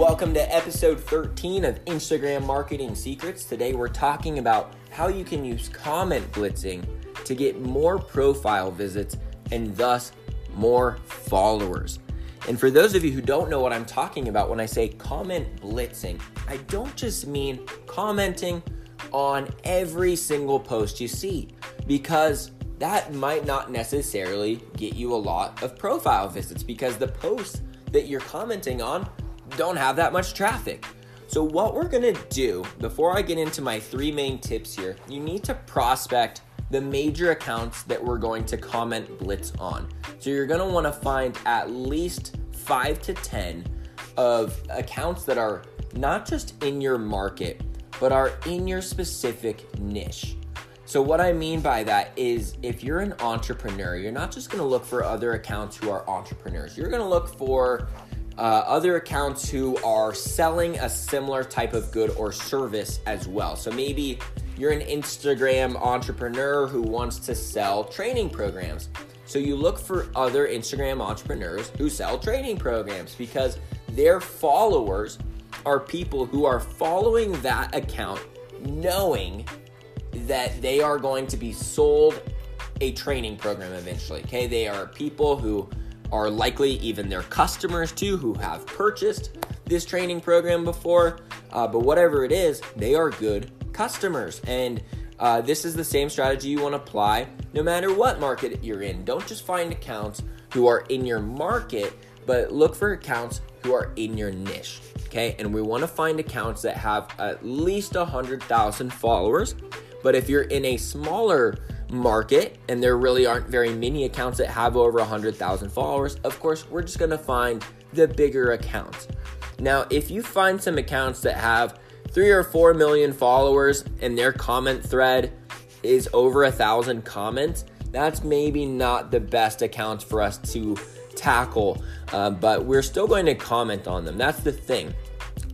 Welcome to episode 13 of Instagram Marketing Secrets. Today we're talking about how you can use comment blitzing to get more profile visits and thus more followers. And for those of you who don't know what I'm talking about when I say comment blitzing, I don't just mean commenting on every single post you see because that might not necessarily get you a lot of profile visits because the posts that you're commenting on don't have that much traffic. So, what we're gonna do before I get into my three main tips here, you need to prospect the major accounts that we're going to comment blitz on. So, you're gonna wanna find at least five to 10 of accounts that are not just in your market, but are in your specific niche. So, what I mean by that is if you're an entrepreneur, you're not just gonna look for other accounts who are entrepreneurs, you're gonna look for uh, other accounts who are selling a similar type of good or service as well. So maybe you're an Instagram entrepreneur who wants to sell training programs. So you look for other Instagram entrepreneurs who sell training programs because their followers are people who are following that account knowing that they are going to be sold a training program eventually. Okay, they are people who are likely even their customers too who have purchased this training program before. Uh, but whatever it is, they are good customers. And uh, this is the same strategy you want to apply no matter what market you're in. Don't just find accounts who are in your market, but look for accounts who are in your niche. Okay, and we want to find accounts that have at least 100,000 followers. But if you're in a smaller market and there really aren't very many accounts that have over 100,000 followers, of course, we're just going to find the bigger accounts. Now, if you find some accounts that have three or four million followers and their comment thread is over a thousand comments, that's maybe not the best accounts for us to tackle, uh, but we're still going to comment on them. That's the thing.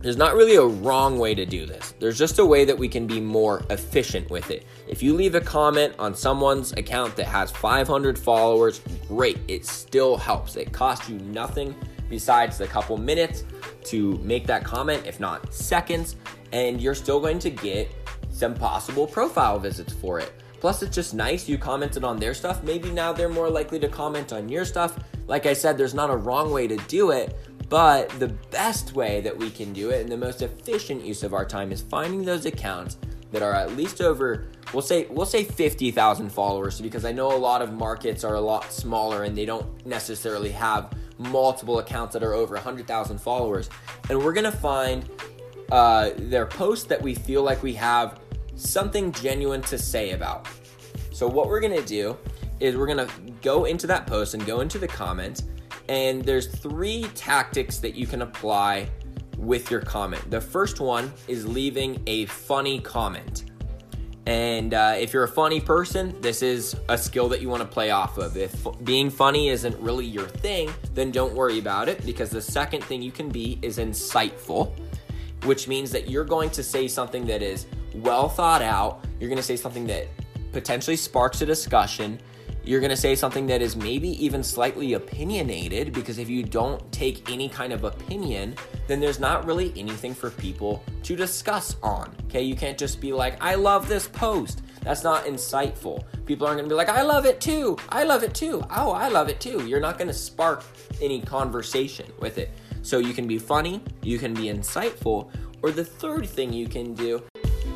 There's not really a wrong way to do this. There's just a way that we can be more efficient with it. If you leave a comment on someone's account that has 500 followers, great. It still helps. It costs you nothing besides a couple minutes to make that comment, if not seconds, and you're still going to get some possible profile visits for it. Plus, it's just nice you commented on their stuff. Maybe now they're more likely to comment on your stuff. Like I said, there's not a wrong way to do it, but the best way that we can do it and the most efficient use of our time is finding those accounts that are at least over we'll say we'll say 50,000 followers because I know a lot of markets are a lot smaller and they don't necessarily have multiple accounts that are over 100,000 followers. And we're going to find uh, their posts that we feel like we have something genuine to say about. So what we're going to do is we're going to go into that post and go into the comments and there's three tactics that you can apply with your comment. The first one is leaving a funny comment. And uh, if you're a funny person, this is a skill that you want to play off of. If being funny isn't really your thing, then don't worry about it because the second thing you can be is insightful, which means that you're going to say something that is well thought out. You're going to say something that potentially sparks a discussion you're going to say something that is maybe even slightly opinionated because if you don't take any kind of opinion, then there's not really anything for people to discuss on. Okay, you can't just be like, I love this post. That's not insightful. People aren't to be like, I love it too. I love it too. Oh, I love it too. You're not to spark any conversation with it. So you can be funny, you can be insightful, or the third thing you can do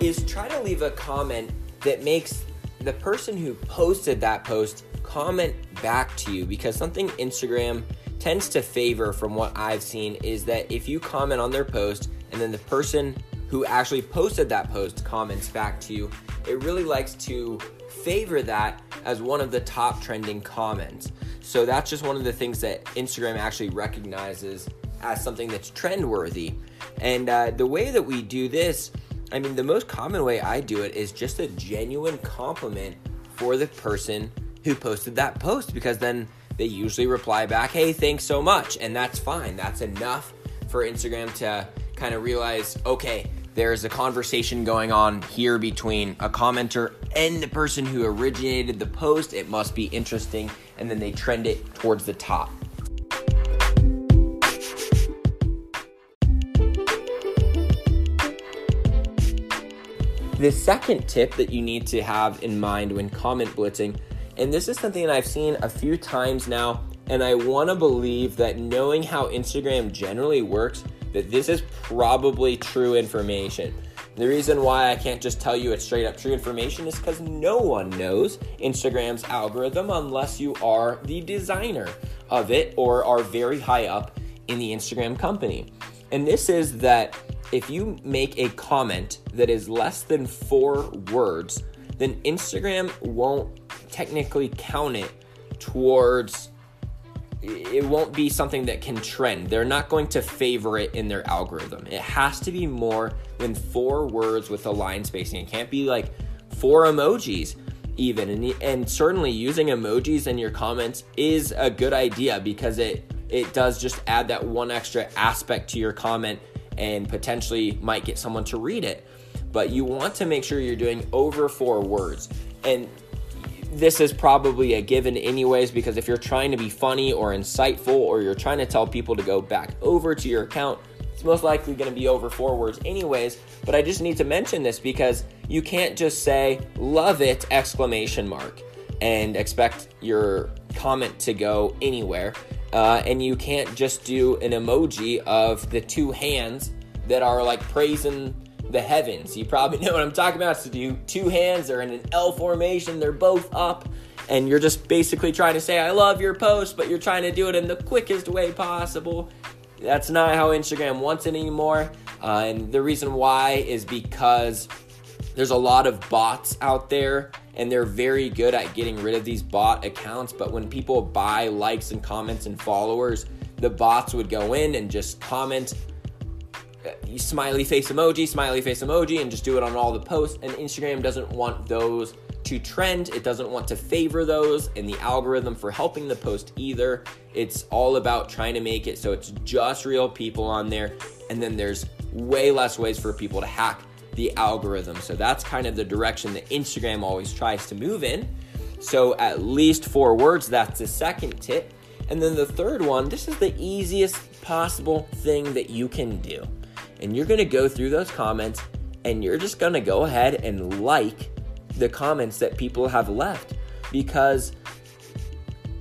is try to leave a comment that makes the person who posted that post comment back to you because something Instagram tends to favor from what I've seen is that if you comment on their post and then the person who actually posted that post comments back to you, it really likes to favor that as one of the top trending comments. So that's just one of the things that Instagram actually recognizes as something that's trend worthy. And uh, the way that we do this I mean, the most common way I do it is just a genuine compliment for the person who posted that post because then they usually reply back, hey, thanks so much. And that's fine. That's enough for Instagram to kind of realize, okay, there's a conversation going on here between a commenter and the person who originated the post. It must be interesting. And then they trend it towards the top. The second tip that you need to have in mind when comment blitzing, and this is something that I've seen a few times now, and I want to believe that knowing how Instagram generally works, that this is probably true information. The reason why I can't just tell you it's straight up true information is because no one knows Instagram's algorithm unless you are the designer of it or are very high up in the Instagram company. And this is that if you make a comment that is less than four words, then Instagram won't technically count it towards it won't be something that can trend. They're not going to favor it in their algorithm. It has to be more than four words with a line spacing. It can't be like four emojis even. And, and certainly using emojis in your comments is a good idea because it it does just add that one extra aspect to your comment and potentially might get someone to read it. But you want to make sure you're doing over four words. And this is probably a given anyways because if you're trying to be funny or insightful or you're trying to tell people to go back over to your account it's most likely going to be over four words anyways but i just need to mention this because you can't just say love it exclamation mark and expect your comment to go anywhere uh, and you can't just do an emoji of the two hands that are like praising the heavens. You probably know what I'm talking about. So do two hands are in an L formation, they're both up, and you're just basically trying to say, I love your post, but you're trying to do it in the quickest way possible. That's not how Instagram wants it anymore. Uh, and the reason why is because there's a lot of bots out there and they're very good at getting rid of these bot accounts. But when people buy likes and comments and followers, the bots would go in and just comment uh, smiley face emoji, smiley face emoji, and just do it on all the posts. And Instagram doesn't want those to trend. It doesn't want to favor those in the algorithm for helping the post either. It's all about trying to make it so it's just real people on there. And then there's way less ways for people to hack the algorithm. So that's kind of the direction that Instagram always tries to move in. So at least four words, that's the second tip. And then the third one, this is the easiest possible thing that you can do and you're to go through those comments and you're just to go ahead and like the comments that people have left because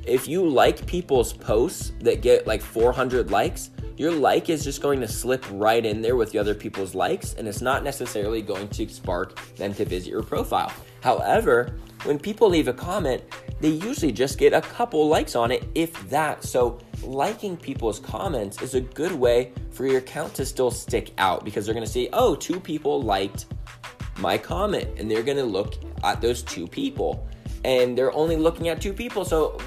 if you like people's posts that get like 400 likes, your like is just going to slip right in there with the other people's likes, and it's not necessarily going to spark them to visit your profile. However, when people leave a comment, they usually just get a couple likes on it, if that. So, liking people's comments is a good way for your account to still stick out because they're to see, oh, two people liked my comment, and they're to look at those two people. And they're only looking at two people, so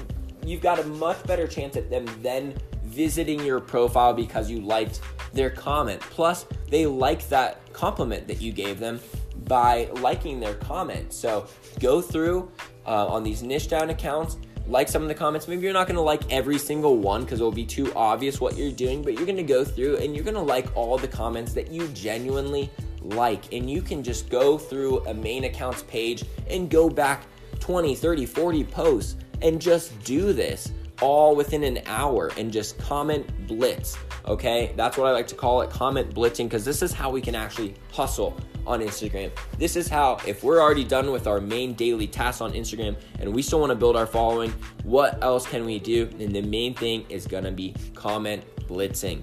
you've got a much better chance at them then visiting your profile because you liked their comment. Plus, they like that compliment that you gave them by liking their comment. So go through uh, on these niche down accounts, like some of the comments. Maybe you're not going to like every single one because it will be too obvious what you're doing, but you're going to go through and you're going to like all the comments that you genuinely like. And you can just go through a main accounts page and go back 20, 30, 40 posts and just do this all within an hour and just comment blitz. Okay, that's what I like to call it comment blitzing because this is how we can actually hustle on Instagram. This is how, if we're already done with our main daily tasks on Instagram and we still want to build our following, what else can we do? And the main thing is gonna be comment blitzing.